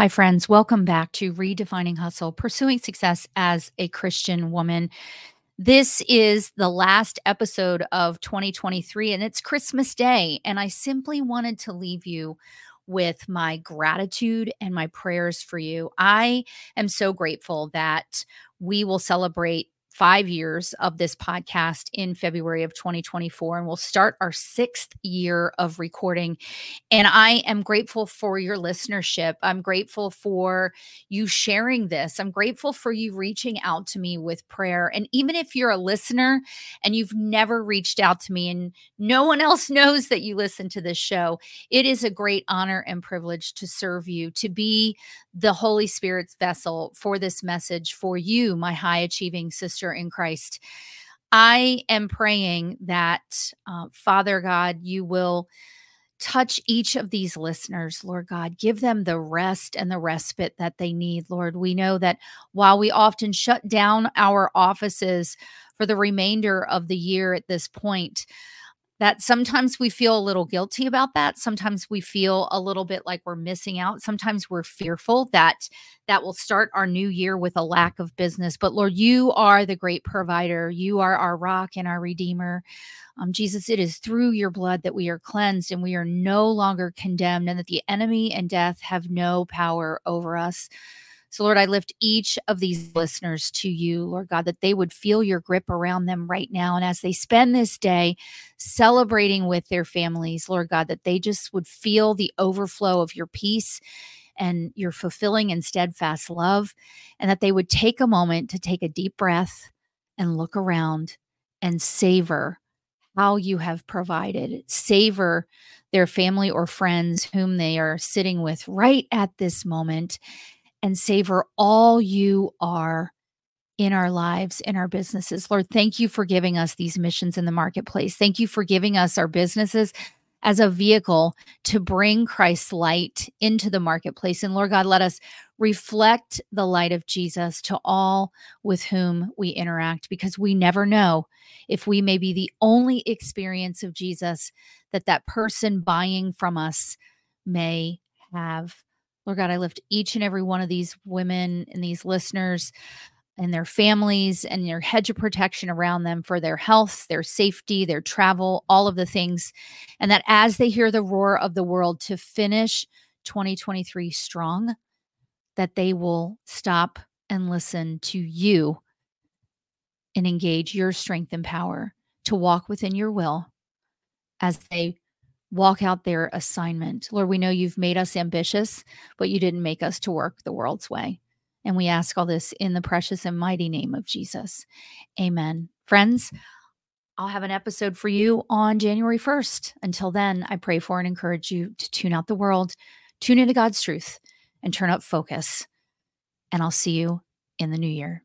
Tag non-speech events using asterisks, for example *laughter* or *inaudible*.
Hi, friends. Welcome back to Redefining Hustle Pursuing Success as a Christian Woman. This is the last episode of 2023, and it's Christmas Day. And I simply wanted to leave you with my gratitude and my prayers for you. I am so grateful that we will celebrate five years of this podcast in February of 2024, and we'll start our sixth year of recording. And I am grateful for your listenership. I'm grateful for you sharing this. I'm grateful for you reaching out to me with prayer. And even if you're a listener and you've never reached out to me and no one else *laughs* knows that you listen to this show, it is a great honor and privilege to serve you, to be the Holy Spirit's vessel for this message for you, my high achieving sister in Christ. I am praying that, uh, Father God, you will touch each of these listeners, Lord God. Give them the rest and the respite that they need, Lord. We know that while we often shut down our offices for the remainder of the year at this point, that sometimes we feel a little guilty about that. Sometimes we feel a little bit like we're missing out. Sometimes we're fearful that that will start our new year with a lack of business. But lord you are the great provider. You are our rock and our redeemer. Um, jesus it is through your blood that we are cleansed and we are no longer condemned and that the enemy and death have no power over us so, Lord, I lift each of these listeners to you, Lord God, that they would feel your grip around them right now. And as they spend this day celebrating with their families, Lord God, that they just would feel the overflow of your peace and your fulfilling and steadfast love, and that they would take a moment to take a deep breath and look around and savor how you have provided, savor their family or friends whom they are sitting with right at this moment and savor all you are in our lives, in our businesses. Lord, thank you for giving us these missions in the marketplace. Thank you for giving us our businesses as a vehicle to bring Christ's light into the marketplace. And Lord God, let us reflect the light of Jesus to all with whom we interact because we never know if we may be the only experience of Jesus that that person buying from us may have. Lord God, I lift each and every one of these women and these listeners and their families and your hedge of protection around them for their health, their safety, their travel, all of the things. And that as they hear the roar of the world to finish 2023 strong, that they will stop and listen to you and engage your strength and power to walk within your will as they walk out their assignment. Lord, we know you've made us ambitious, but you didn't make us to work the world's way. And we ask all this in the precious and mighty name of Jesus. Amen. Friends, I'll have an episode for you on January 1st. Until then, I pray for and encourage you to tune out the world, tune into God's truth, and turn up focus. And I'll see you in the new year.